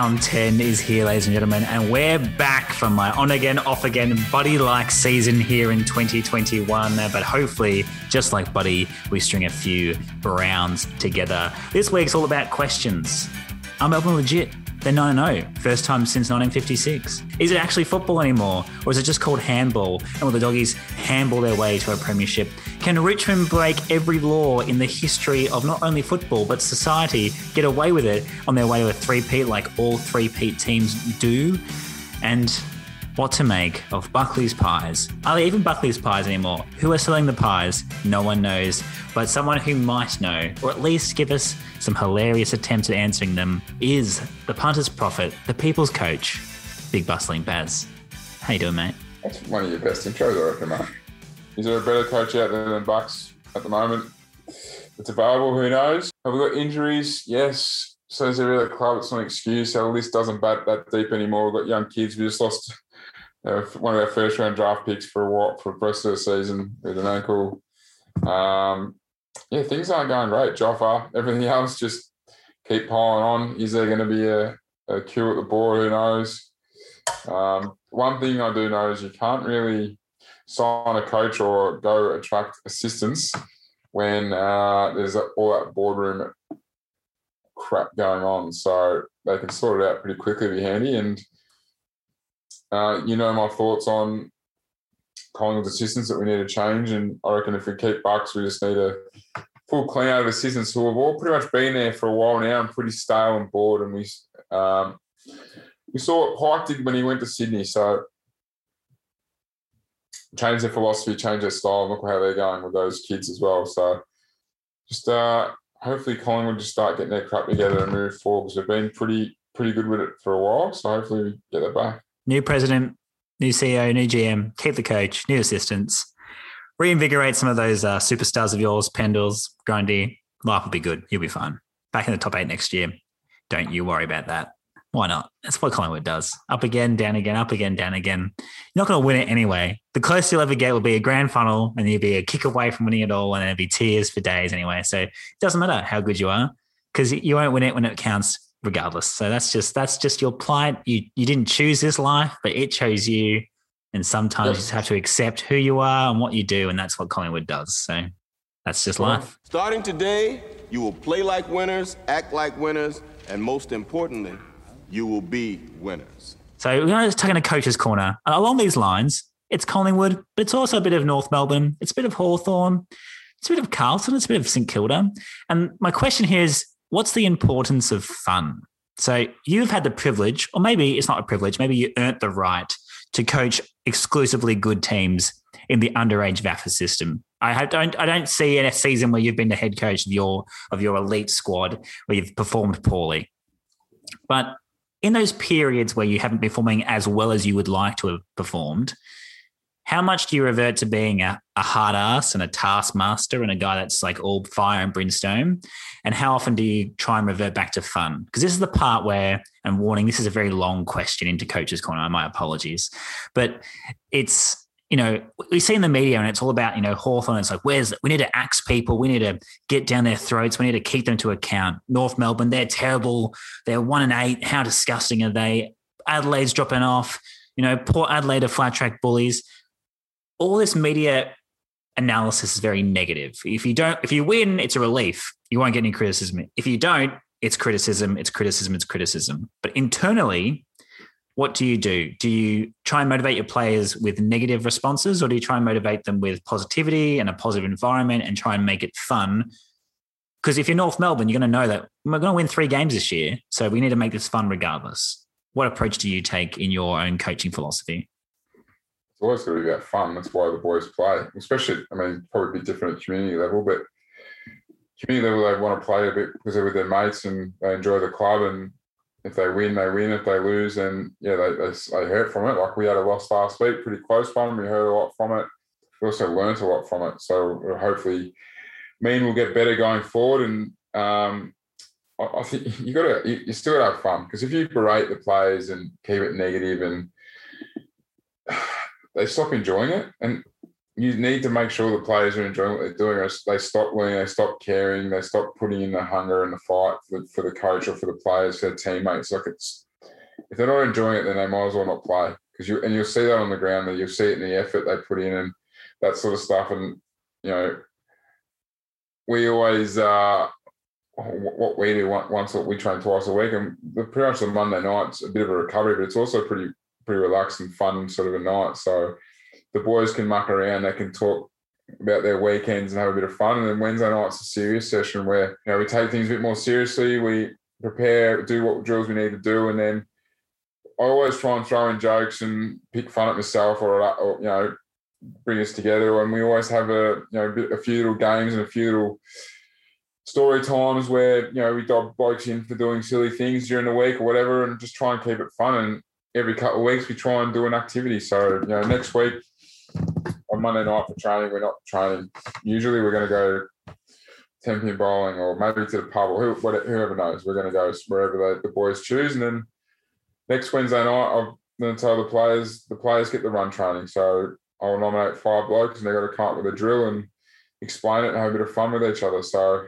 Round 10 is here, ladies and gentlemen, and we're back from my on again, off again, buddy like season here in 2021. But hopefully, just like Buddy, we string a few rounds together. This week's all about questions. Are Melbourne legit? They're 9 0, first time since 1956. Is it actually football anymore, or is it just called handball? And will the doggies handball their way to a premiership? Can Richmond break every law in the history of not only football but society, get away with it on their way to a three-peat like all three-peat teams do? And what to make of Buckley's pies. Are they even Buckley's pies anymore? Who are selling the pies? No one knows. But someone who might know, or at least give us some hilarious attempts at answering them, is the punter's prophet, the people's coach, Big Bustling Baz. How you doing, mate? That's one of your best intros, I reckon, mate. Is there a better coach out there than Bucks at the moment? It's available, who knows? Have we got injuries? Yes. So is every other club. It's not an excuse. Our list doesn't bat that deep anymore. We've got young kids. We just lost one of our first round draft picks for a while, for the rest of the season with an ankle. Um, yeah, things aren't going great. Joffa, everything else, just keep piling on. Is there going to be a, a queue at the board? Who knows? Um, one thing I do know is you can't really sign a coach or go attract assistants when uh, there's all that boardroom crap going on. So they can sort it out pretty quickly, be handy. And uh, you know my thoughts on Collingwood's assistants that we need to change. And I reckon if we keep Bucks, we just need a full clean out of assistants who have all pretty much been there for a while now and pretty stale and bored. And we um, we saw what Pike did when he went to Sydney. So change their philosophy, change their style, and look how they're going with those kids as well. So just uh, hopefully Collingwood just start getting their crap together and move forward because they've been pretty pretty good with it for a while. So hopefully we get that back. New president, new CEO, new GM, keep the coach, new assistants, reinvigorate some of those uh, superstars of yours, Pendles, Grundy. Life will be good. You'll be fine. Back in the top eight next year. Don't you worry about that. Why not? That's what Collingwood does. Up again, down again, up again, down again. You're not going to win it anyway. The closest you'll ever get will be a grand final, and you'll be a kick away from winning it all, and it'll be tears for days anyway. So it doesn't matter how good you are, because you won't win it when it counts, regardless. So that's just that's just your plight. You you didn't choose this life, but it chose you. And sometimes you just have to accept who you are and what you do, and that's what Collingwood does. So that's just life. Starting today, you will play like winners, act like winners, and most importantly, you will be winners. So we're going to take in a coach's corner. Along these lines, it's Collingwood, but it's also a bit of North Melbourne. It's a bit of Hawthorn. It's a bit of Carlton. It's a bit of St Kilda. And my question here is, what's the importance of fun? So you've had the privilege, or maybe it's not a privilege, maybe you earned the right to coach exclusively good teams in the underage VAFA system. I don't I don't see a season where you've been the head coach of your of your elite squad where you've performed poorly. But in those periods where you haven't been performing as well as you would like to have performed, how much do you revert to being a, a hard ass and a taskmaster and a guy that's like all fire and brimstone? And how often do you try and revert back to fun? Because this is the part where, and warning, this is a very long question into Coach's Corner. My apologies. But it's you know, we see in the media and it's all about, you know, Hawthorn. It's like, where's, we need to axe people. We need to get down their throats. We need to keep them to account. North Melbourne, they're terrible. They're one and eight. How disgusting are they? Adelaide's dropping off. You know, poor Adelaide are flat track bullies. All this media analysis is very negative. If you don't, if you win, it's a relief. You won't get any criticism. If you don't, it's criticism, it's criticism, it's criticism. But internally, what do you do? Do you try and motivate your players with negative responses, or do you try and motivate them with positivity and a positive environment and try and make it fun? Because if you're North Melbourne, you're going to know that we're going to win three games this year. So we need to make this fun regardless. What approach do you take in your own coaching philosophy? It's always going to be about fun. That's why the boys play, especially, I mean, probably be different at community level, but community level, they want to play a bit because they're with their mates and they enjoy the club and if they win, they win. If they lose, then yeah, they, they, they hurt from it. Like we had a loss last week, pretty close one. We heard a lot from it. We also learned a lot from it. So hopefully, mean we'll get better going forward. And um, I, I, think you got to you, you still got to have fun because if you berate the players and keep it negative and they stop enjoying it. And you need to make sure the players are enjoying what they're doing. They stop learning, they stop caring, they stop putting in the hunger and the fight for, for the coach or for the players, for their teammates. Like it's if they're not enjoying it, then they might as well not play because you and you'll see that on the ground. That you'll see it in the effort they put in and that sort of stuff. And you know, we always uh, what we do once we train twice a week, and pretty much the Monday night's a bit of a recovery, but it's also pretty pretty relaxed and fun sort of a night. So the boys can muck around, they can talk about their weekends and have a bit of fun. And then Wednesday night's a serious session where you know we take things a bit more seriously. We prepare, do what drills we need to do, and then I always try and throw in jokes and pick fun at myself, or, or you know, bring us together. And we always have a you know a few little games and a few little story times where you know we dob blokes in for doing silly things during the week or whatever, and just try and keep it fun. And every couple of weeks we try and do an activity. So you know, next week on Monday night for training, we're not training. Usually we're going to go ten pin bowling or maybe to the pub or whoever knows. We're going to go wherever the boys choose, and then next Wednesday night I'm going to tell the players the players get the run training. So I'll nominate five blokes, and they've got to come up with a drill and explain it and have a bit of fun with each other. So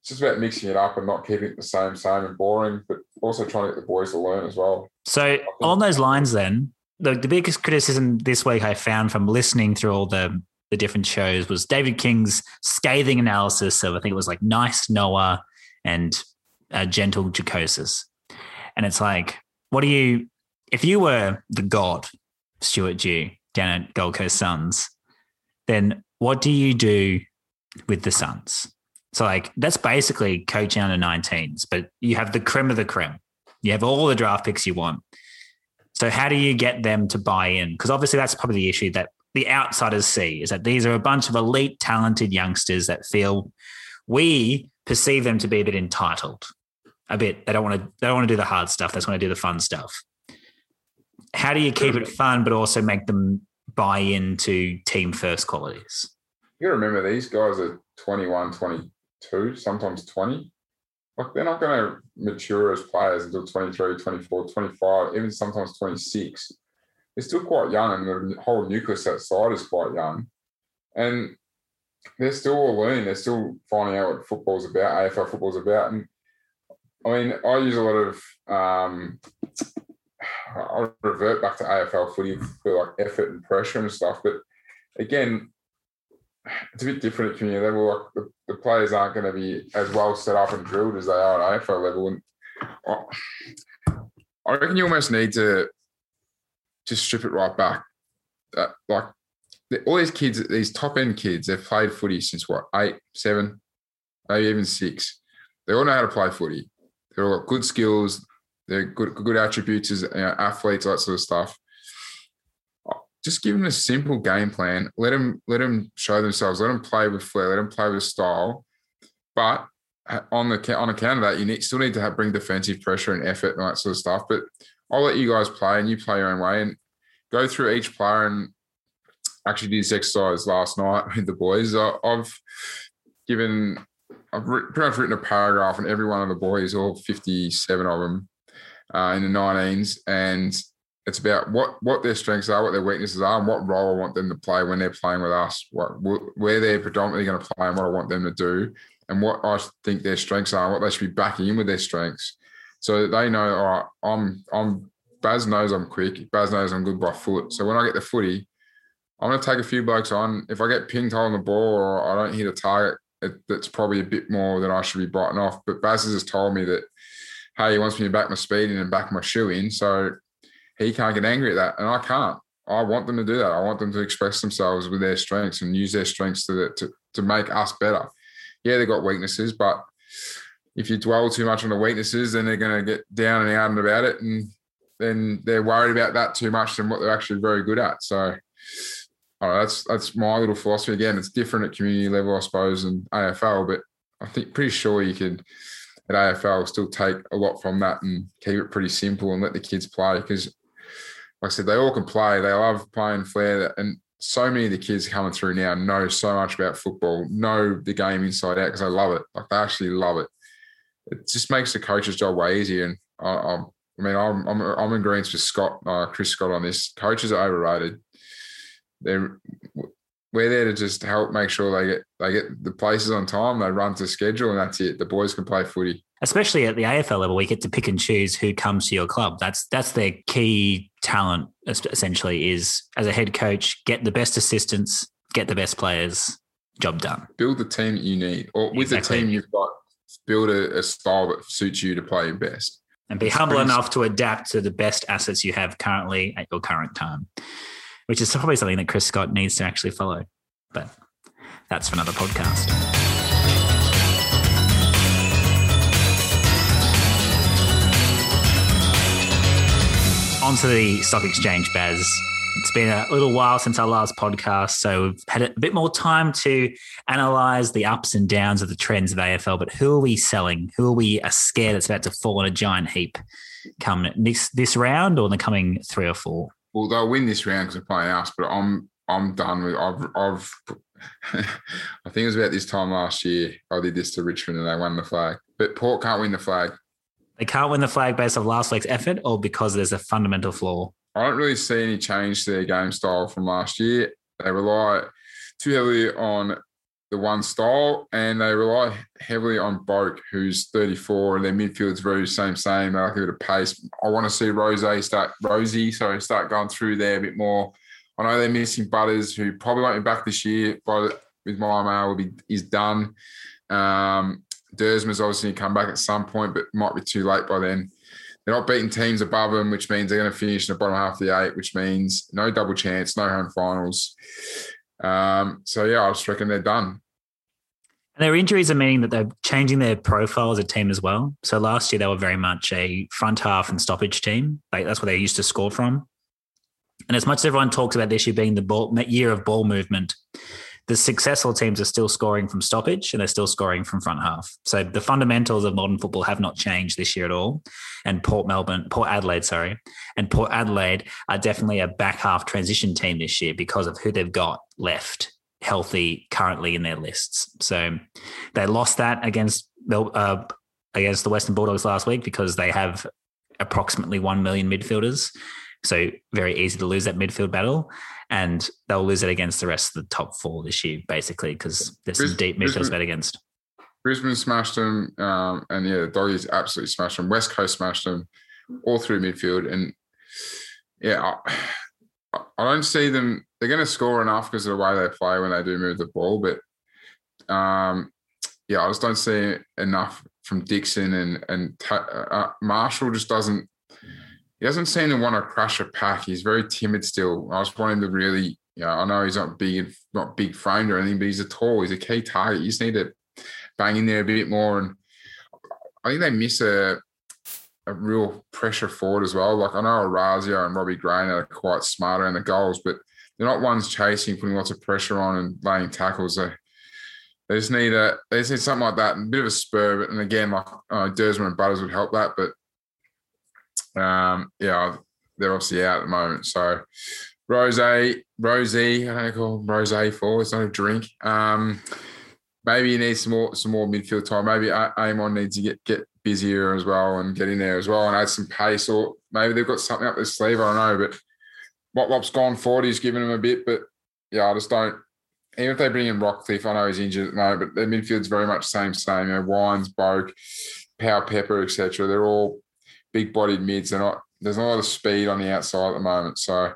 it's just about mixing it up and not keeping it the same, same and boring, but also trying to get the boys to learn as well. So on those lines, then the, the biggest criticism this week I found from listening through all the the different shows was David King's scathing analysis of I think it was like nice Noah and uh, gentle Jacosis, and it's like, what do you if you were the god Stuart Dew down at Gold Coast Suns, then what do you do with the Suns? So like that's basically coaching under 19s, but you have the creme of the creme. You have all the draft picks you want. So how do you get them to buy in? Because obviously that's probably the issue that the outsiders see is that these are a bunch of elite, talented youngsters that feel we perceive them to be a bit entitled, a bit. They don't want to. They don't want to do the hard stuff. They just want to do the fun stuff. How do you keep it fun, but also make them buy into team first qualities? You remember these guys are 21, 20, two, sometimes 20. Like they're not going to mature as players until 23, 24, 25, even sometimes 26. They're still quite young, and the whole nucleus outside is quite young. And they're still all learning. They're still finding out what football's about, AFL football's about. And I mean, I use a lot of, um, I revert back to AFL footy for like effort and pressure and stuff. But again, it's a bit different at community level. Like the, the players aren't going to be as well set up and drilled as they are at AFL level. And I reckon you almost need to just strip it right back. Uh, like all these kids, these top end kids, they've played footy since what eight, seven, maybe even six. They all know how to play footy. They've all got good skills. They're good, good attributes as you know, athletes, all that sort of stuff just give them a simple game plan. Let them let them show themselves. Let them play with flair. Let them play with style. But on the on account of that, you need, still need to have, bring defensive pressure and effort and that sort of stuff. But I'll let you guys play and you play your own way and go through each player. And actually did this exercise last night with the boys. I, have given I've pretty much written a paragraph on every one of the boys, all fifty-seven of them uh, in the 19s, and it's about what what their strengths are, what their weaknesses are, and what role I want them to play when they're playing with us. What where they're predominantly going to play, and what I want them to do, and what I think their strengths are, and what they should be backing in with their strengths, so they know. All right, I'm I'm Baz knows I'm quick. Baz knows I'm good by foot. So when I get the footy, I'm going to take a few blokes on. If I get pinged holding the ball or I don't hit a target, it, that's probably a bit more than I should be biting off. But Baz has just told me that, hey, he wants me to back my speed in and back my shoe in. So he can't get angry at that, and I can't. I want them to do that. I want them to express themselves with their strengths and use their strengths to to, to make us better. Yeah, they've got weaknesses, but if you dwell too much on the weaknesses, then they're going to get down and out about it, and then they're worried about that too much than what they're actually very good at. So, that's that's my little philosophy. Again, it's different at community level, I suppose, and AFL, but I think pretty sure you could at AFL still take a lot from that and keep it pretty simple and let the kids play because like I said, they all can play. They love playing flair. And so many of the kids coming through now know so much about football, know the game inside out because they love it. Like they actually love it. It just makes the coach's job way easier. And I, I, I mean, I'm, I'm, I'm in greens with Scott, uh, Chris Scott on this. Coaches are overrated. They're we're there to just help make sure they get they get the places on time. They run to schedule, and that's it. The boys can play footy. Especially at the AFL level, we get to pick and choose who comes to your club. That's that's their key talent. Essentially, is as a head coach, get the best assistants, get the best players. Job done. Build the team that you need, or with exactly. the team you've got, build a, a style that suits you to play your best and be humble enough to adapt to the best assets you have currently at your current time, which is probably something that Chris Scott needs to actually follow. But that's for another podcast. Onto the stock exchange, Baz. It's been a little while since our last podcast, so we've had a bit more time to analyze the ups and downs of the trends of AFL. But who are we selling? Who are we scared that's about to fall in a giant heap come this this round or in the coming three or four? Well, they'll win this round because they're playing us, but I'm I'm done with. I've I've I think it was about this time last year I did this to Richmond and they won the flag. But Port can't win the flag. They can't win the flag based on last week's effort or because there's a fundamental flaw. I don't really see any change to their game style from last year. They rely too heavily on the one style, and they rely heavily on Boak, who's 34, and their midfield's very same same. They like a bit of pace. I want to see Rose start Rozee, so start going through there a bit more. I know they're missing Butters, who probably won't be back this year, but with my mail will be is done. Um, Duursma's obviously come back at some point, but might be too late by then. They're not beating teams above them, which means they're going to finish in the bottom half of the eight, which means no double chance, no home finals. Um, so yeah, I just reckon they're done. And their injuries are meaning that they're changing their profile as a team as well. So last year they were very much a front half and stoppage team. Like that's where they used to score from. And as much as everyone talks about this year being the ball, year of ball movement, the successful teams are still scoring from stoppage and they're still scoring from front half. So the fundamentals of modern football have not changed this year at all. And Port Melbourne, Port Adelaide, sorry, and Port Adelaide are definitely a back half transition team this year because of who they've got left healthy currently in their lists. So they lost that against uh, against the Western Bulldogs last week because they have approximately 1 million midfielders. So very easy to lose that midfield battle and they'll lose it against the rest of the top four this year, basically, because there's Bris- some deep midfields bet against. Brisbane smashed them, um, and yeah, the Doggies absolutely smashed them. West Coast smashed them all through midfield, and yeah, I, I don't see them. They're going to score enough because of the way they play when they do move the ball, but um, yeah, I just don't see enough from Dixon and and uh, Marshall just doesn't he doesn't seem to want to crush a pack. He's very timid still. I just want him to really, you know, I know he's not big, not big framed or anything, but he's a tall, he's a key target. You just need to bang in there a bit more. And I think they miss a a real pressure forward as well. Like I know Orazio and Robbie Gray are quite smarter in the goals, but they're not ones chasing, putting lots of pressure on and laying tackles. They, they just need a they just need something like that, a bit of a spur. But and again, like uh, Duursma and Butters would help that. But um, yeah, they're obviously out at the moment. So Rose, Rozee, I don't call Rose for. It's not a drink. Um, maybe you need some more some more midfield time. Maybe Amon needs to get get busier as well and get in there as well and add some pace. Or maybe they've got something up their sleeve. I don't know, but what Wop's gone forward, he's given him a bit. But yeah, I just don't. Even if they bring in Rockliff, I know he's injured at the moment, but their midfield's very much same same. You know, Wines, Boak, Powell-Pepper, etc. They're all big bodied mids. They're not there's not a lot of speed on the outside at the moment. So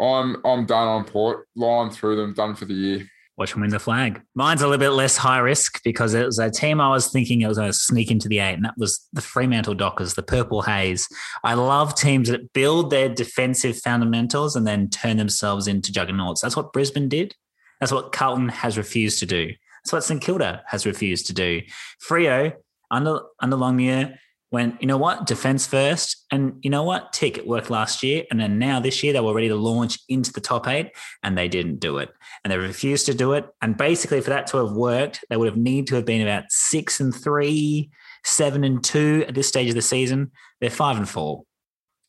I'm I'm done on port, line through them, done for the year. Watch them win the flag. Mine's a little bit less high risk because it was a team I was thinking it was going to sneak into the eight, and that was the Fremantle Dockers, the Purple Haze. I love teams that build their defensive fundamentals and then turn themselves into juggernauts. That's what Brisbane did. That's what Carlton has refused to do. That's what St Kilda has refused to do. Freo under under Longmuir when you know what? Defense first. And you know what? Tick it worked last year. And then now this year they were ready to launch into the top eight and they didn't do it. And they refused to do it. And basically for that to have worked they would have need to have been about six and three seven and two at this stage of the season. They're five and four.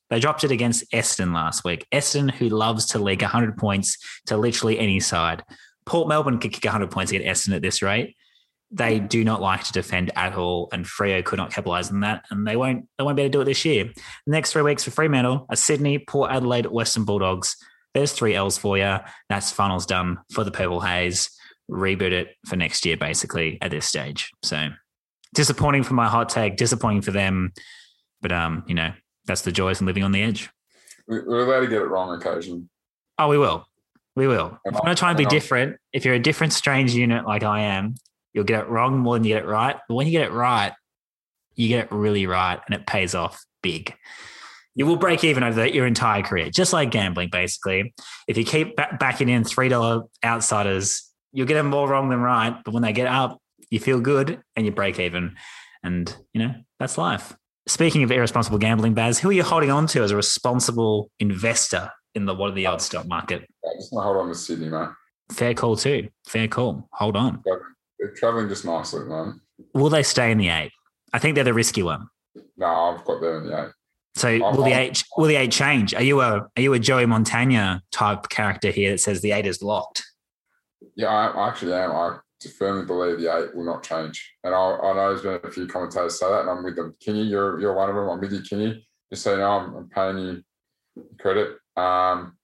They dropped it against Essendon last week. Essendon, who loves to leak 100 points to literally any side. Port Melbourne could kick 100 points against Essendon at this rate they do not like to defend at all, and Freo could not capitalise on that, and they won't. They won't be able to do it this year. The next three weeks for Fremantle are Sydney, Port Adelaide, Western Bulldogs. There's three L's for you. That's funnels done for the Purple Haze. Reboot it for next year, basically, at this stage. So disappointing for my hot take, disappointing for them. But um, you know, that's the joys of living on the edge. We- We're allowed to get it wrong occasionally. Oh, we will. We will. And I'm going to try and be different. If you're a different strange unit like I am, you'll get it wrong more than you get it right. But when you get it right, you get it really right and it pays off big. You will break even over your entire career, just like gambling, basically. If you keep ba- backing in $3 outsiders, you'll get them more wrong than right. But when they get up, you feel good and you break even. And, you know, that's life. Speaking of irresponsible gambling, Baz, who are you holding on to as a responsible investor in the what are the odds stock market? I just want to hold on to Sydney, mate. Fair call too. Fair call. Hold on. They're travelling just nicely man. Will they stay in the eight? I think they're the risky one. No, I've got them in the eight. So I'm- will the I'm- eight will the eight change? Are you a are you a Joey Montagna type character here that says the eight is locked? Yeah, I, actually am. I firmly believe the eight will not change. And I, I know there's been a few commentators say that, and I'm with them. Kingy, you're you're one of them. I'm with you, Kingy. Just so you know, I'm, I'm paying you credit. Um,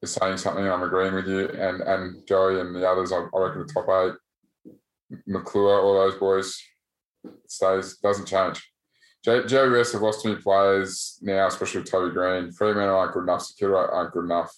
for saying something, and I'm agreeing with you. And and Joey and the others, I, I reckon the top eight, McClure, all those boys, stays doesn't change. J- GWS have lost too many players now, especially with Toby Greene. Freeman aren't good enough. Secure aren't good enough.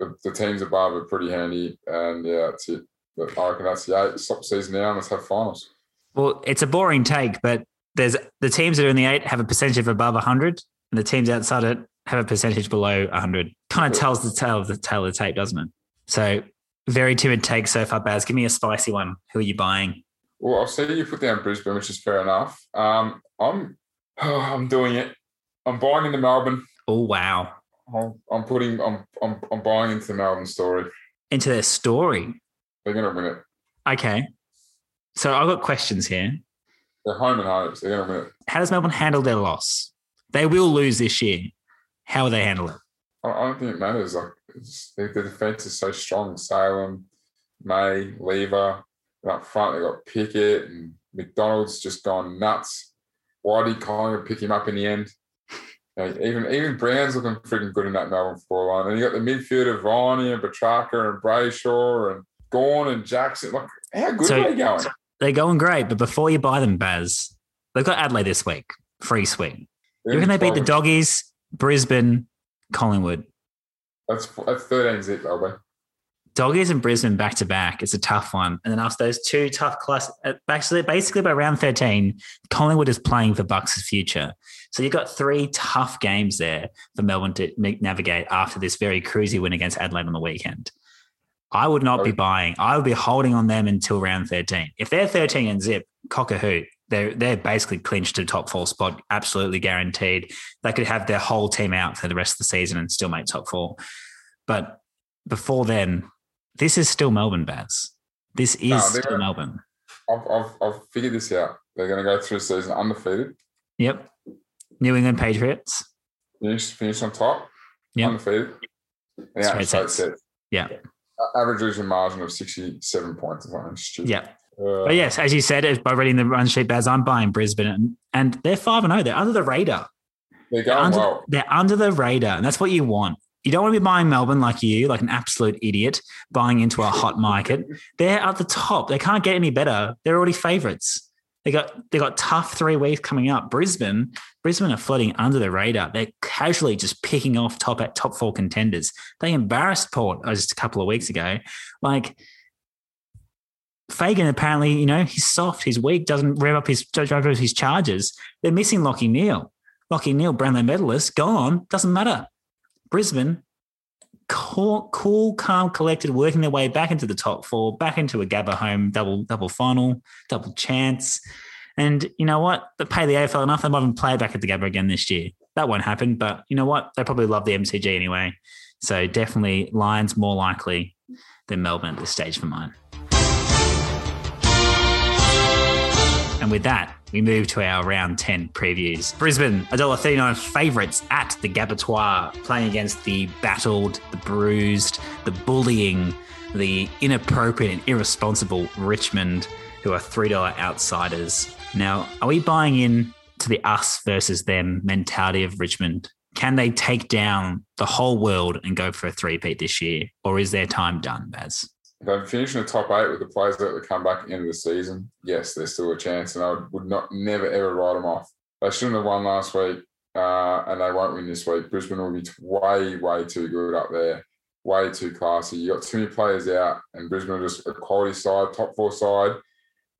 The, the teams above are pretty handy, and yeah, that's it. But I reckon that's the eight. Stop season now and let's have finals. Well, it's a boring take, but there's the teams that are in the eight have a percentage of above 100, and the teams outside it have a percentage below 100. Kind of tells the tale of the tale of the tape, doesn't it? So very timid take so far, Baz. Give me a spicy one. Who are you buying? Well, I've seen you put down Brisbane, which is fair enough. Um, I'm, I'm doing it. I'm buying into Melbourne. Oh wow, I'm, I'm putting, I'm, I'm, I'm buying into the Melbourne story. into their story. They're going to win it. Okay, so I've got questions here. They're home and home. So they're to win it. How does Melbourne handle their loss? They will lose this year. How will they handle it? I, I don't think it matters. Like it's, the, defense is so strong. Salem, May, Lever, and up front they got Pickett and McDonald's just gone nuts. Whitey Collingwood pick him up in the end. You know, even even Brown's looking freaking good in that Melbourne four line. And you got the midfielder Viney and Petrarca and Brayshaw and Gawn and Jackson. Like how good So- are they going? They're going great, but before you buy them, Baz, they've got Adelaide this week. Free swing. You reckon they beat the Doggies, Brisbane, Collingwood? That's that's thirteen zip, be. Doggies and Brisbane back to back. It's a tough one. And then after those two tough class, uh, actually, basically by round 13, Collingwood is playing for Bucks' future. So you've got three tough games there for Melbourne to navigate after this very cruisy win against Adelaide on the weekend. I would not be buying. I would be holding on them until round 13. If they're 13 and zip, cock a hoot. They're, they're basically clinched to top four spot, absolutely guaranteed. They could have their whole team out for the rest of the season and still make top four. But before then, this is still Melbourne, Baz. This is No, still Melbourne. I've, I've, I've figured this out. They're going to go through the season undefeated, Yep. New England Patriots. finish, finish on top, Yep. undefeated. And Straight straight sets. set. Yeah. Average losing margin of 67 points or something stupid. Yeah. Uh, But yes, as you said, by reading the run sheet, Baz, I'm buying Brisbane, and, and they're five and zero. They're under the radar. They're They're going under, well. they're under the radar, and that's what you want. You don't want to be buying Melbourne like you, like an absolute idiot, buying into a hot market. They're at the top. They can't get any better. They're already favourites. They got they got tough three weeks coming up. Brisbane, Brisbane are floating under the radar. They're casually just picking off top at top four contenders. They embarrassed Port just a couple of weeks ago. Like Fagan, apparently, you know, he's soft, he's weak, doesn't rev up his drive his charges. They're missing Lachie Neale. Lachie Neale, Brownlow medalist, gone. Doesn't matter. Brisbane, cool, cool, calm, collected, working their way back into the top four, back into a Gabba home double double final, double chance. And you know what? They pay the AFL enough. They might even play back at the Gabba again this year. That won't happen. But you know what? They probably love the MCG anyway. So definitely Lions more likely than Melbourne at this stage for mine. And with that, we move to our round 10 previews. Brisbane, $1.39 favourites at the Gabatoir, playing against the battled, the bruised, the bullying, the inappropriate and irresponsible Richmond, who are $3 outsiders. Now, are we buying in to the us versus them mentality of Richmond, can they take down the whole world and go for a three-peat this year? Or is their time done, Baz? If they finish in the top eight with the players that will come back at the end of the season, yes, there's still a chance, and I would not never ever write them off. They shouldn't have won last week, uh, and they won't win this week. Brisbane will be way, way too good up there, way too classy. You got too many players out, and Brisbane are just a quality side, top four side.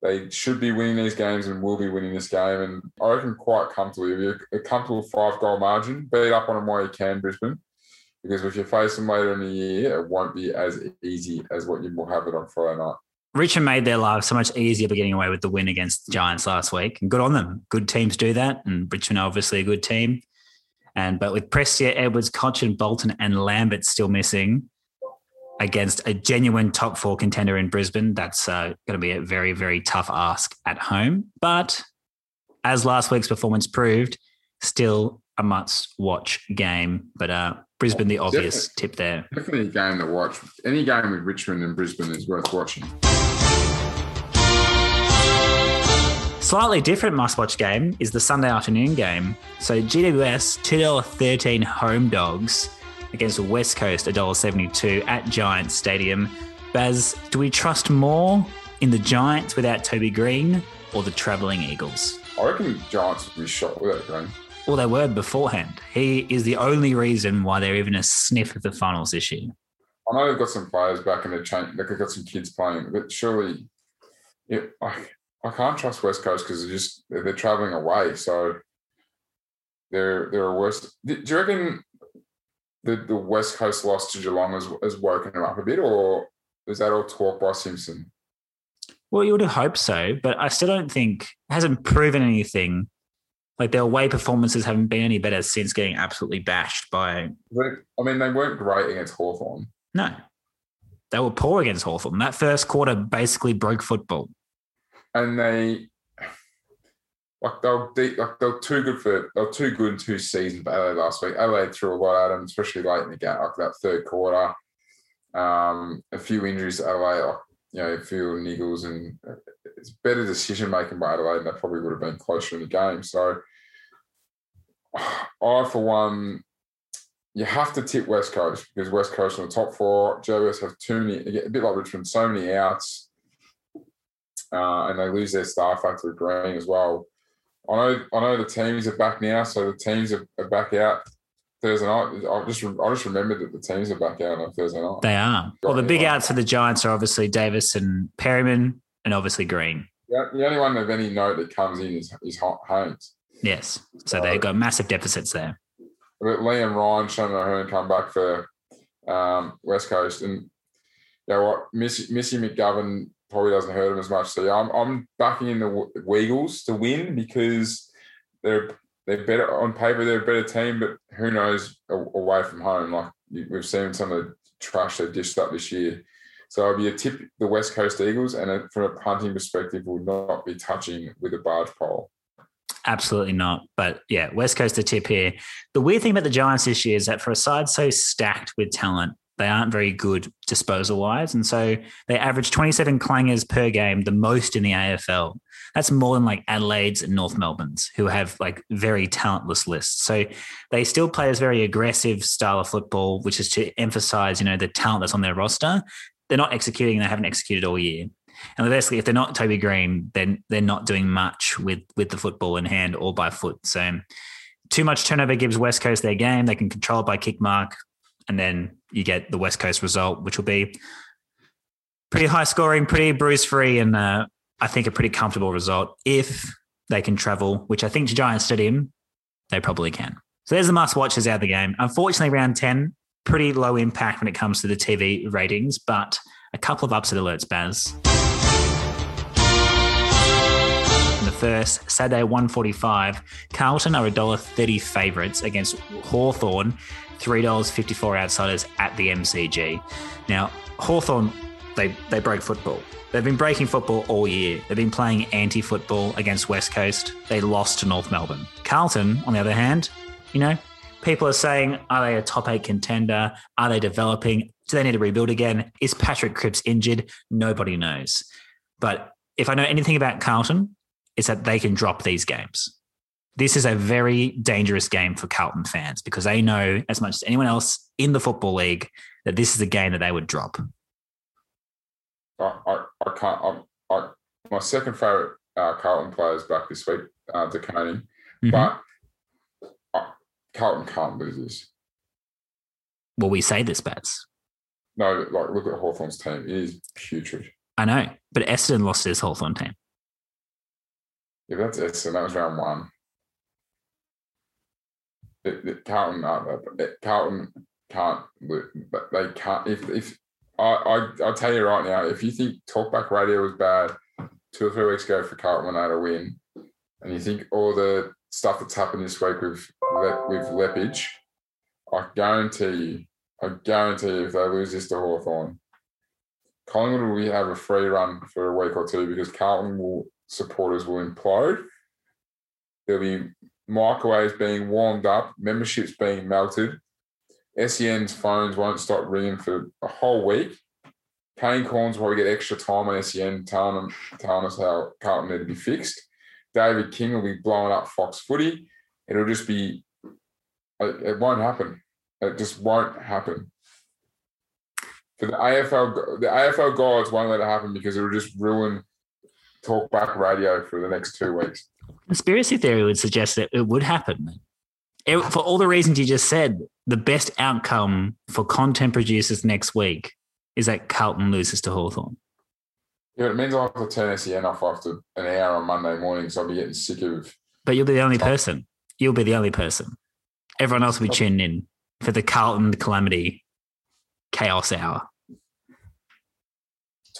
They should be winning these games and will be winning this game. And I reckon quite comfortably, a comfortable five goal margin. Beat up on them while you can, Brisbane because if you face them later in the year, it won't be as easy as what you will have it on Friday night. Richmond made their lives so much easier by getting away with the win against the Giants last week. And good on them. Good teams do that. And Richmond are obviously a good team. And but with Prestia, Edwards, Cotchin, Bolton, and Lambert still missing against a genuine top four contender in Brisbane, that's uh, going to be a very, very tough ask at home. But as last week's performance proved, still a must watch game. But uh, Brisbane, the obvious definitely, tip there. Definitely a game to watch. Any game with Richmond and Brisbane is worth watching. Slightly different must watch game is the Sunday afternoon game. So GWS $2.13 home dogs against the West Coast $1.72 at Giants Stadium. Baz, do we trust more in the Giants without Toby Greene or the travelling Eagles? I reckon the Giants would be shot without Greene. Well, they were beforehand. He is the only reason why they're even a sniff of the finals this year. I know they've got some players back and they're changing, they've got some kids playing, but surely, it, I, I can't trust West Coast because they're just they're, traveling away, so they're they're a worse. Do you reckon the, the West Coast loss to Geelong has, has woken them up a bit, or is that all talk by Simpson? Well, you would have hoped so, but I still don't think it hasn't proven anything like their away performances haven't been any better since getting absolutely bashed by. I mean, they weren't great against Hawthorn. No, they were poor against Hawthorn. That first quarter basically broke football. And they, like they were, like they were too good for they were too good in two seasons for LA last week. LA threw a lot at them, especially late in the game, like that third quarter. Um, a few injuries to Adelaide, like, you know, few niggles, and it's better decision making by Adelaide, and they probably would have been closer in the game. So, I, for one, you have to tip West Coast because West Coast on the top four. GWS have too many, a bit like Richmond, so many outs, uh, and they lose their star factor of Greene as well. I know, I know the teams are back now, so the teams are, are back out Thursday night. I just I just remembered that the teams are back out on Thursday night. They are. Got well, the big outs for the Giants are obviously Davis and Perryman, and obviously Greene. Yeah, the only one of any note that comes in is, is Haynes. Yes. So, so they've got massive deficits there. But Liam Ryan, Shannon Hurn come back for um, West Coast. And you know what? Missy, Missy McGovern probably doesn't hurt him as much. So yeah, I'm, I'm backing in the Weagles to win because they're they're better on paper. They're a better team, but who knows away from home? Like we've seen some of the trash they've dished up this year. So I'd be a tip the West Coast Eagles, and from a punting perspective, will not be touching with a barge pole. Absolutely not. But yeah, West Coast a tip here. The weird thing about the Giants this year is that for a side so stacked with talent, they aren't very good disposal wise. And so they average 27 clangers per game, the most in the AFL. That's more than like Adelaide's and North Melbourne's, who have like very talentless lists. So they still play this very aggressive style of football, which is to emphasize, you know, the talent that's on their roster they're not executing. They haven't executed all year. And basically, if they're not Toby Greene, then they're not doing much with with the football in hand or by foot. So too much turnover gives West Coast their game. They can control it by kick mark, and then you get the West Coast result, which will be pretty high scoring, pretty bruise free, and uh, I think a pretty comfortable result if they can travel. Which I think to Giant Stadium, they probably can. So there's the must watches out of the game. Unfortunately, round ten pretty low impact when it comes to the TV ratings, but a couple of upset alerts, Baz. The first, Saturday 145, Carlton are $1.30 favourites against Hawthorn, $3.54 outsiders at the MCG. Now, Hawthorn, they, they broke football. They've been breaking football all year. They've been playing anti football against West Coast. They lost to North Melbourne. Carlton, on the other hand, you know, people are saying, are they a top eight contender? Are they developing? Do they need to rebuild again? Is Patrick Cripps injured? Nobody knows. But if I know anything about Carlton, it's that they can drop these games. This is a very dangerous game for Carlton fans because they know as much as anyone else in the Football League that this is a game that they would drop. I, I, I can't. I, I, my second favourite uh, Carlton is back this week, uh, De Koning, Mhm. but uh, Carlton can't lose this. Well, we say this, Baz. No, like look at Hawthorn's team. It is putrid. I know, but Essendon lost his this Hawthorn team. Yeah, that's. So that was round one. It, it, Carlton, uh, it, Carlton can't. But they can't. If if I, I tell you right now, if you think Talkback Radio was bad two or three weeks ago for Carlton when they had a win, and you think all the stuff that's happened this week with with Lepage, I guarantee you, I guarantee you, if they lose this to Hawthorn, Collingwood will have a free run for a week or two because Carlton will supporters will implode. There'll be microwaves being warmed up, memberships being melted. SEN's phones won't stop ringing for a whole week. Kane Cornes will get extra time on SEN telling, them, telling us how Carlton need to be fixed. David King will be blowing up Fox footy. It'll just be, it, it won't happen. It just won't happen. For the AFL, the AFL gods won't let it happen because it'll just ruin talkback radio for the next two weeks. Conspiracy theory would suggest that it would happen. It- for all the reasons you just said, the best outcome for content producers next week is that Carlton loses to Hawthorn. Yeah, it means I'll have to turn SEN off after an hour on Monday morning, so I'll be getting sick of. But you'll be the only person. You'll be the only person. Everyone else will be oh. tuning in for the Carlton calamity chaos hour.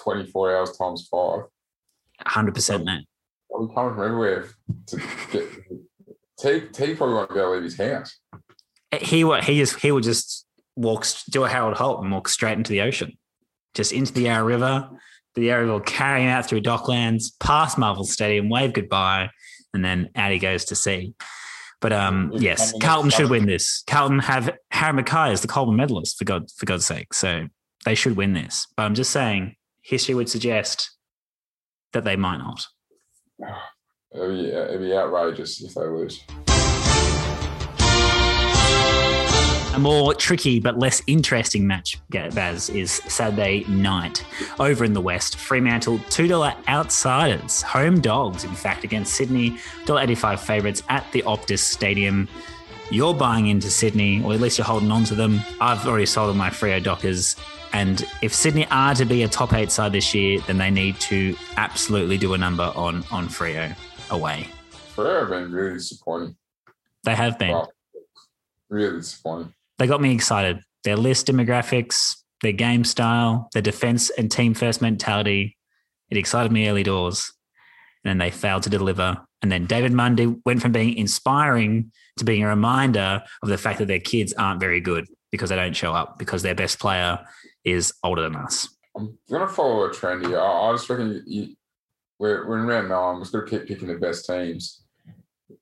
24 hours times five. 100% man. I'll coming from everywhere to get. T, T probably won't be able to leave his house. He would he just he would just walk do a Harold Holt and walk straight into the ocean, just into the Yarra River. The Yarra River will carry him out through Docklands, past Marvel Stadium, wave goodbye, and then out he goes to sea. But um, yes, Carlton should win this. Carlton have Harry McKay as the Coleman medalist for God for God's sake, so they should win this. But I'm just saying, history would suggest that they might not. It'd be, it'd be outrageous if they lose. A more tricky but less interesting match, Baz, is Saturday night. Over in the West, Fremantle $2 outsiders, home dogs, in fact, against Sydney, $1.85 favourites at the Optus Stadium. You're buying into Sydney, or at least you're holding on to them. I've already sold on my Freo Dockers. And if Sydney are to be a top eight side this year, then they need to absolutely do a number on, on Freo away. Freo have been really disappointing. They have been. Well, really disappointing. they got me excited. Their list demographics, their game style, their defense and team first mentality. It excited me early doors. And then they failed to deliver. And then David Mundy went from being inspiring to being a reminder of the fact that their kids aren't very good because they don't show up because their best player is older than us. I'm to follow a trend here. I, I just reckon you, we're, we're in round nine. We're just to keep picking the best teams.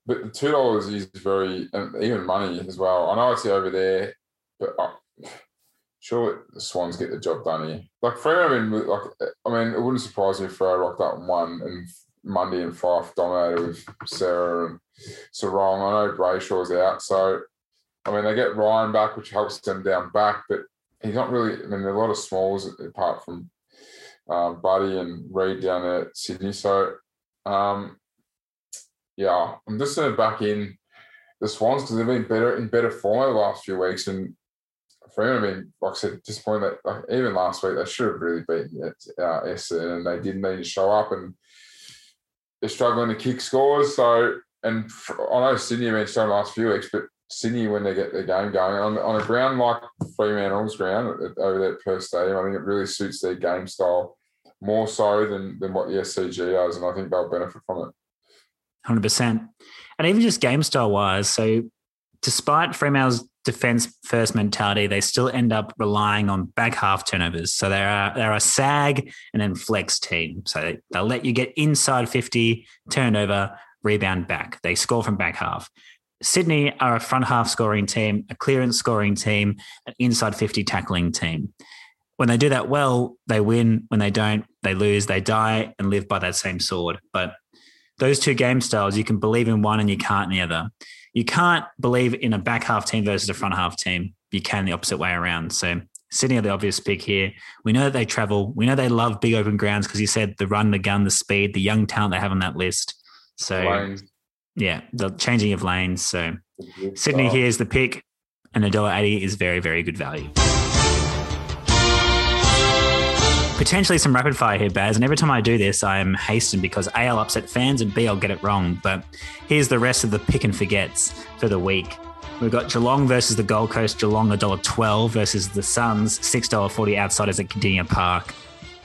But the two dollars is very, and even money as well. I know it's over there, but uh, I, sure the Swans get the job done here. Like Freo, I mean, like I mean, it wouldn't surprise me if Freo rocked up and won, and Mundy and Fyfe dominated with Cerra and Serong. I know Brayshaw's out, so I mean they get Ryan back, which helps them down back, but he's not really. I mean, there are a lot of smalls apart from um, Buddy and Reid down at Sydney. So, um, yeah, I'm just going to back in the Swans because they've been better in better form over the last few weeks. And for him, I mean, like I said, disappointed that like, even last week they should have really beaten uh, Essendon and they didn't to show up and they're struggling to kick scores. So, and for, I know Sydney have been struggling the last few weeks, but Sydney, when they get their game going on, on a ground like Fremantle's ground uh, over there at Perth Stadium, I think it really suits their game style more so than, than what the SCG does, and I think they'll benefit from it. Hundred percent, and even just game style wise. So, despite Fremantle's defense first mentality, they still end up relying on back half turnovers. So they're a, they're a sag and then flex team. So they, they'll let you get inside fifty, turnover rebound back. They score from back half. Sydney are a front half scoring team, a clearance scoring team, an inside fifty tackling team. When they do that well, they win. When they don't, they lose. They die and live by that same sword. But those two game styles, you can believe in one and you can't in the other. You can't believe in a back half team versus a front half team. You can the opposite way around. So Sydney are the obvious pick here. We know that they travel. We know they love big open grounds because you said the run, the gun, the speed, the young talent they have on that list. So. Yeah, the changing of lanes. So mm-hmm. Sydney here is the pick, and $1.80 is very, very good value. Potentially some rapid fire here, Baz. And every time I do this, I am hastened because A, I'll upset fans and B, I'll get it wrong. But here's the rest of the pick and forgets for the week. We've got Geelong versus the Gold Coast. Geelong $1.12 versus the Suns, $6.40 outsiders at Kardinia Park.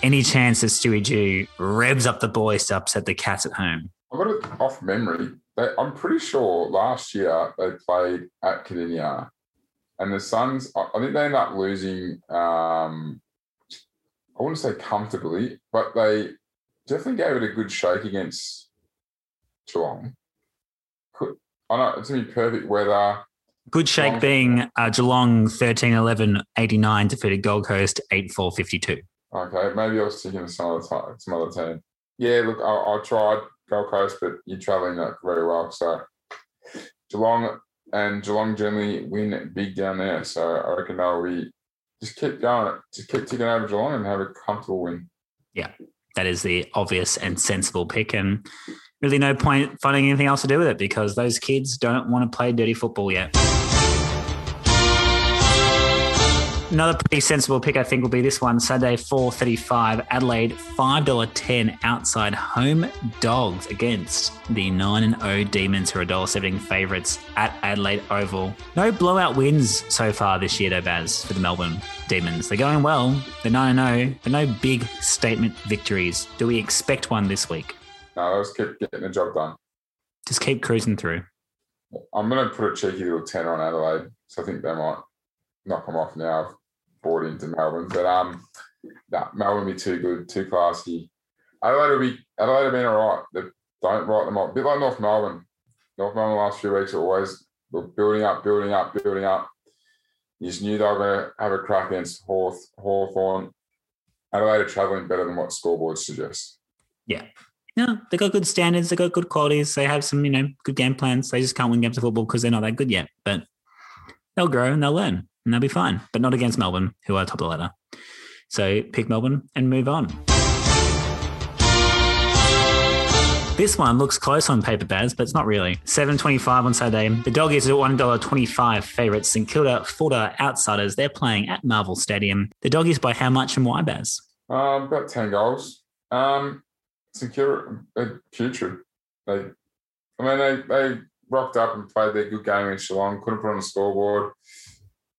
Any chance that Stewie Dew revs up the boys to upset the Cats at home? I got it off memory. They, I'm pretty sure last year they played at Kardinia, and the Suns. I, I think they ended up losing. Um, I wouldn't say comfortably, but they definitely gave it a good shake against Geelong. Could, I know it's gonna be perfect weather. Good shake Geelong- being uh, Geelong 13 11 89 defeated Gold Coast 8 4 52. Okay, maybe I was thinking of some other time, some other team. Yeah, look, I, I tried Gold Coast, but you're traveling that very well. So Geelong and Geelong generally win big down there. So I reckon they'll be just keep going, just keep ticking over Geelong and have a comfortable win. Yeah, that is the obvious and sensible pick. And really, no point finding anything else to do with it because those kids don't want to play dirty football yet. Another pretty sensible pick, I think, will be this one Saturday, 4.35, Adelaide, $5.10 outside home dogs against the 9 and 0 Demons, who are $1.70 favourites at Adelaide Oval. No blowout wins so far this year, though, Baz, for the Melbourne Demons. They're going well. They're 9 0, but no big statement victories. Do we expect one this week? No, they'll just keep getting the job done. Just keep cruising through. I'm going to put a cheeky little tenner on Adelaide, so I think they might knock them off now. I've bought into Melbourne, but um, nah, Melbourne will be too good, too classy. Adelaide will be Adelaide have been all right. They don't write them off. A bit like North Melbourne. North Melbourne the last few weeks are always building up, building up, building up. You just knew they were going to have a crack against Hawth, Hawthorn. Adelaide are travelling better than what scoreboards suggest. Yeah. No, they got good standards. They got good qualities. They have some, you know, good game plans. They just can't win games of football because they're not that good yet. But they'll grow and they'll learn and they'll be fine. But not against Melbourne, who are top of the ladder. So pick Melbourne and move on. This one looks close on paper, Baz, but it's not really. Seven twenty-five on Saturday. The are one dollar twenty-five favourites. St Kilda, dollar outsiders. They're playing at Marvel Stadium. The Doggies by how much and why, Baz? About ten goals. Um, secure, uh, putrid. They, I mean, they they rocked up and played their good game against Geelong. Couldn't put on the scoreboard,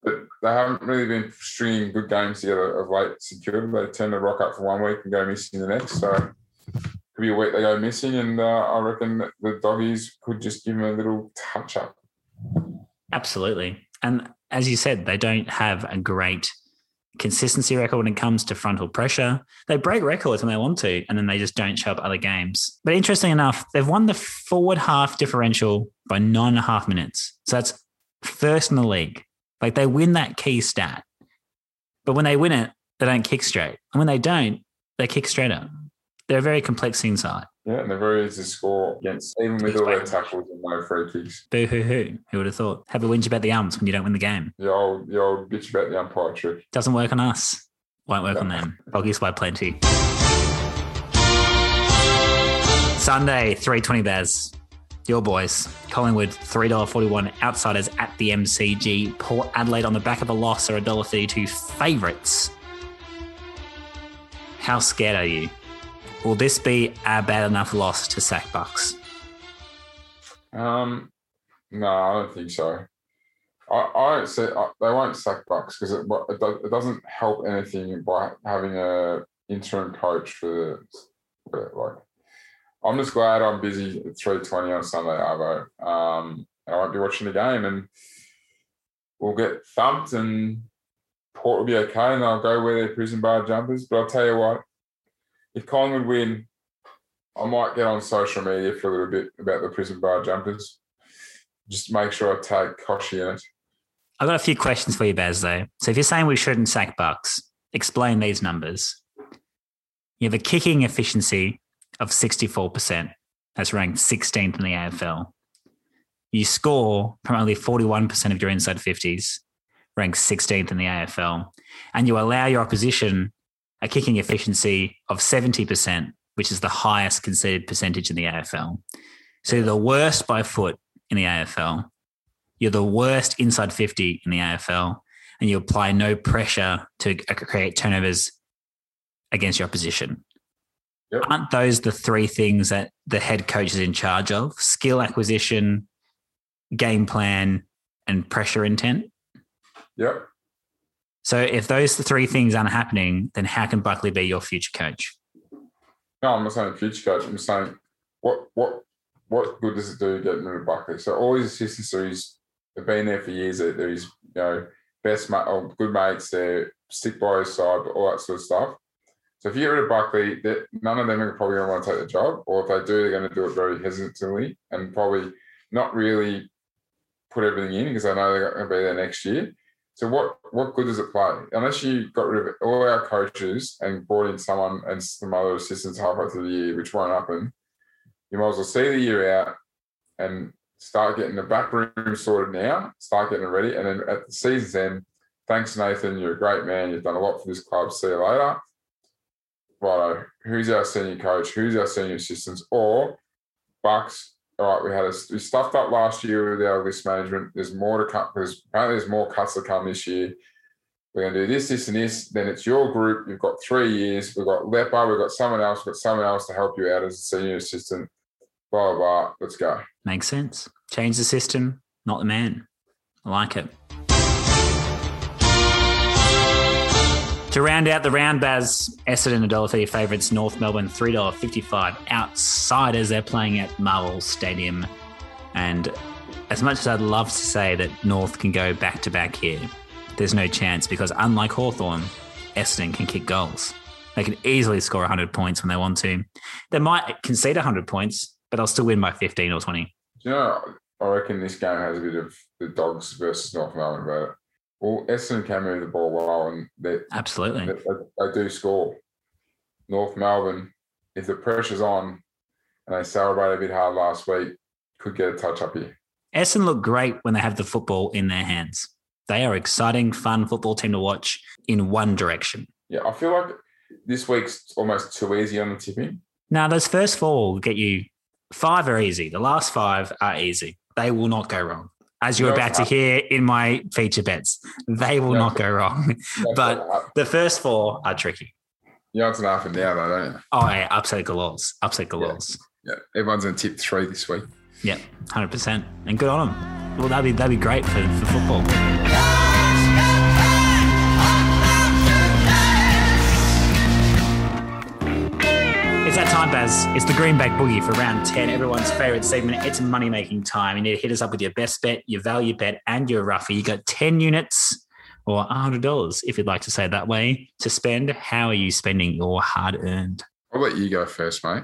but they haven't really been stringing good games together of late. Secure. They tend to rock up for one week and go missing the next. So could be a week they go missing, and uh, I reckon the doggies could just give them a little touch up. Absolutely. And as you said, they don't have a great consistency record when it comes to frontal pressure. They break records when they want to, and then they just don't show up other games. But interesting enough, they've won the forward half differential by nine and a half minutes. So that's first in the league. Like they win that key stat. But when they win it, they don't kick straight. And when they don't, they kick straight up. They're a very complex inside. Yeah, and they're very easy to score against, even with all their tackles and no free kicks. Boo hoo hoo. Who would have thought? Have a whinge about the umps when you don't win the game. The old, the old bitch about the umpire trick. Doesn't work on us. Won't work on them. Doggies by plenty. Sunday, 320 Bears. Your boys. Collingwood, $3.41 outsiders at the MCG. Port Adelaide on the back of a loss are $1.32 favourites. How scared are you? Will this be a bad enough loss to sack Bucks? Um, no, I don't think so. I, I don't say I, they won't sack Bucks because it, it, do- it doesn't help anything by having a interim coach for the like. I'm just glad I'm busy at three twenty on Sunday, Arvo. Um, and I won't be watching the game, and we'll get thumped, and Port will be okay, and they'll go wear their prison bar jumpers. But I'll tell you what, if Collingwood win, I might get on social media for a little bit about the prison bar jumpers. Just make sure I tag Koshi in it. I've got a few questions for you, Baz, though. So if you're saying we shouldn't sack Bucks, explain these numbers. You have a kicking efficiency of 64%. that's ranked 16th in the AFL. You score from only 41% of your inside 50s, ranked 16th in the AFL, and you allow your opposition a kicking efficiency of 70%, which is the highest conceded percentage in the AFL. So you're the worst by foot in the AFL. You're the worst inside 50 in the AFL, and you apply no pressure to uh, create turnovers against your opposition. Yep. Aren't those the three things that the head coach is in charge of? Skill acquisition, game plan, and pressure intent. Yep. So if those three things aren't happening, then how can Buckley be your future coach? No, I'm not saying future coach. I'm saying what what what good does it do getting rid of Buckley? So all his assistants are have been there for years. They're, they're his you know best mate, or good mates. They stick by his side, all that sort of stuff. So if you get rid of Buckley, that none of them are probably going to want to take the job, or if they do, they're going to do it very hesitantly and probably not really put everything in because they know they're going to be there next year. So what what good does it play unless you got rid of all our coaches and brought in someone and some other assistants halfway through the year, which won't happen? You might as well see the year out and start getting the back room sorted now, start getting it ready, and then at the season's end, thanks Nathan, you're a great man, you've done a lot for this club. See you later. Righto, who's our senior coach? Who's our senior assistants? Or Bucks, all right, we had a, we stuffed up last year with our list management. There's more to come because apparently there's more cuts to come this year. We're going to do this, this, and this. Then it's your group. You've got three years. We've got Leper. We've got someone else. We've got someone else to help you out as a senior assistant. Blah, blah, blah. Let's go. Makes sense. Change the system, not the man. I like it. To round out the round, Baz, Essendon $1.30 favourites, North Melbourne $3.55 outsiders. They're playing at Marvel Stadium. And as much as I'd love to say that North can go back to back here, there's no chance because unlike Hawthorn, Essendon can kick goals. They can easily score 100 points when they want to. They might concede 100 points, but they'll still win by 15 or 20. Yeah, I reckon this game has a bit of the Dogs versus North Melbourne it. Well, Essendon can move the ball well, and they, Absolutely. they, they do score. North Melbourne, if the pressure's on and they celebrate a bit hard last week, could get a touch up here. Essendon look great when they have the football in their hands. They are exciting, fun football team to watch in one direction. Yeah, I feel like this week's almost too easy on the tipping. Now, those first four will get you five are easy. The last five are easy. They will not go wrong. As you're about to hear in my feature bets, they will not go wrong. But- The first four are tricky. you know it's an up and down though, don't you? Oh, yeah, upset galores. Upset galores. Yeah, everyone's in tip three this week. Yep, 100%. And good on them. Well, that'd be, that'd be great for, for football. It's that time, Baz. It's the Greenback Boogie for round 10, everyone's favorite segment. It's money making time. You need to hit us up with your best bet, your value bet, and your roughie. You got 10 units or $100, if you'd like to say it that way, to spend. How are you spending your hard earned? I'll let you go first, mate.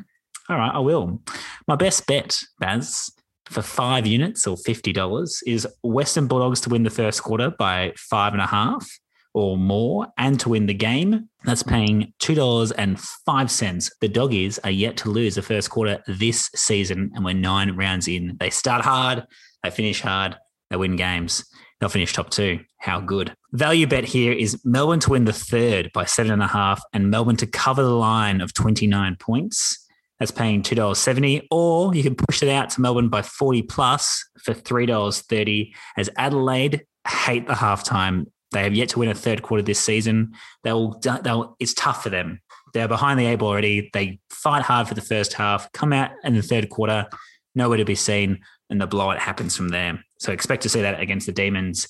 All right, I will. My best bet, Baz, for five units or $50 is Western Bulldogs to win the first quarter by five and a half or more and to win the game. That's hmm. paying $2.05. The Doggies are yet to lose the first quarter this season, and we're nine rounds in. They start hard, they finish hard, they win games. They'll finish top two. How good. Value bet here is Melbourne to win the third by seven and a half and Melbourne to cover the line of 29 points. That's paying $2.70, or you can push it out to Melbourne by 40 plus for $3.30 as Adelaide hate the halftime. They have yet to win a third quarter this season. They'll, they'll, it's tough for them. They're behind the eight ball already. They fight hard for the first half, come out in the third quarter, nowhere to be seen, and the blowout happens from there. So expect to see that against the Demons.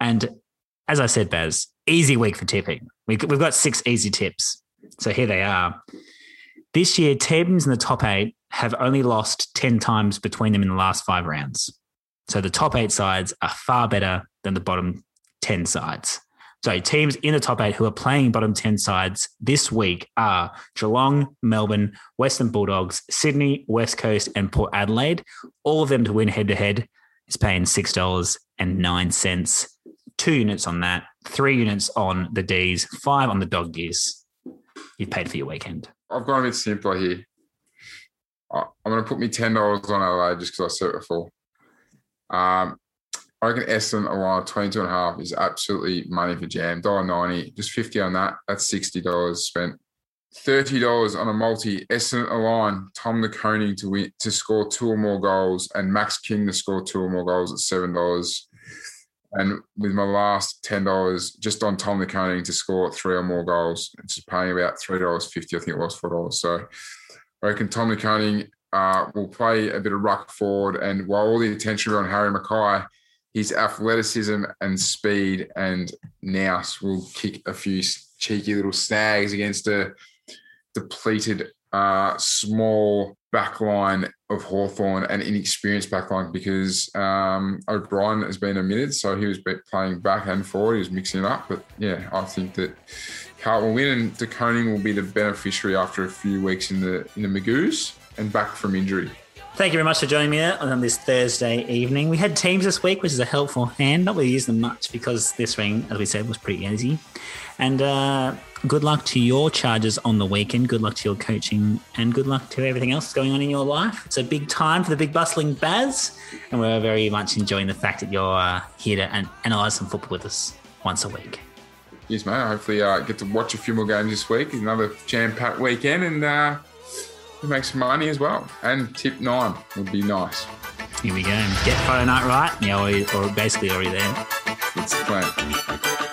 And as I said, Baz, easy week for tipping. We- We've got six easy tips. So here they are. This year, teams in the top eight have only lost 10 times between them in the last five rounds. So the top eight sides are far better than the bottom 10 sides. So teams in the top eight who are playing bottom 10 sides this week are Geelong, Melbourne, Western Bulldogs, Sydney, West Coast, and Port Adelaide. All of them to win head to head is paying $6.09. Two units on that, three units on the D's, five on the dog gears. You've paid for your weekend. I've gone a bit simpler here. I'm going to put me ten dollars on Adelaide just because I said it before. Um, I reckon Essendon around 22 and a half is absolutely money for jam. $1.90, just 50 on that. That's $60 spent. $30 on a multi. Essendon align, Tom De Koning to win, to score two or more goals, and Max King to score two or more goals at $7. And with my last $10, just on Tom De Koning to score three or more goals, it's paying about $3.50. I think it was $4. So I reckon Tom De Koning uh, will play a bit of ruck forward. And while all the attention on Harry McKay, his athleticism and speed and nous will kick a few cheeky little snags against a depleted uh, small backline of Hawthorn and inexperienced backline because um, O'Brien has been omitted, so he was playing back and forward. He was mixing it up, but yeah, I think that Hart will win, and De will be the beneficiary after a few weeks in the in the Magoos and back from injury. Thank you very much for joining me on this Thursday evening. We had teams this week, which is a helpful hand. Not really used them much because this ring, as we said, was pretty easy. And uh, good luck to your charges on the weekend. Good luck to your coaching, and good luck to everything else going on in your life. It's a big time for the big bustling Baz, and we're very much enjoying the fact that you're uh, here to an- analyze some football with us once a week. Yes, mate. Hopefully, uh, get to watch a few more games this week. Another jam-packed weekend, and uh, make some money as well. And tip nine would be nice. Here we go. Get Friday night right. Yeah, or, or basically already there. It's the plan.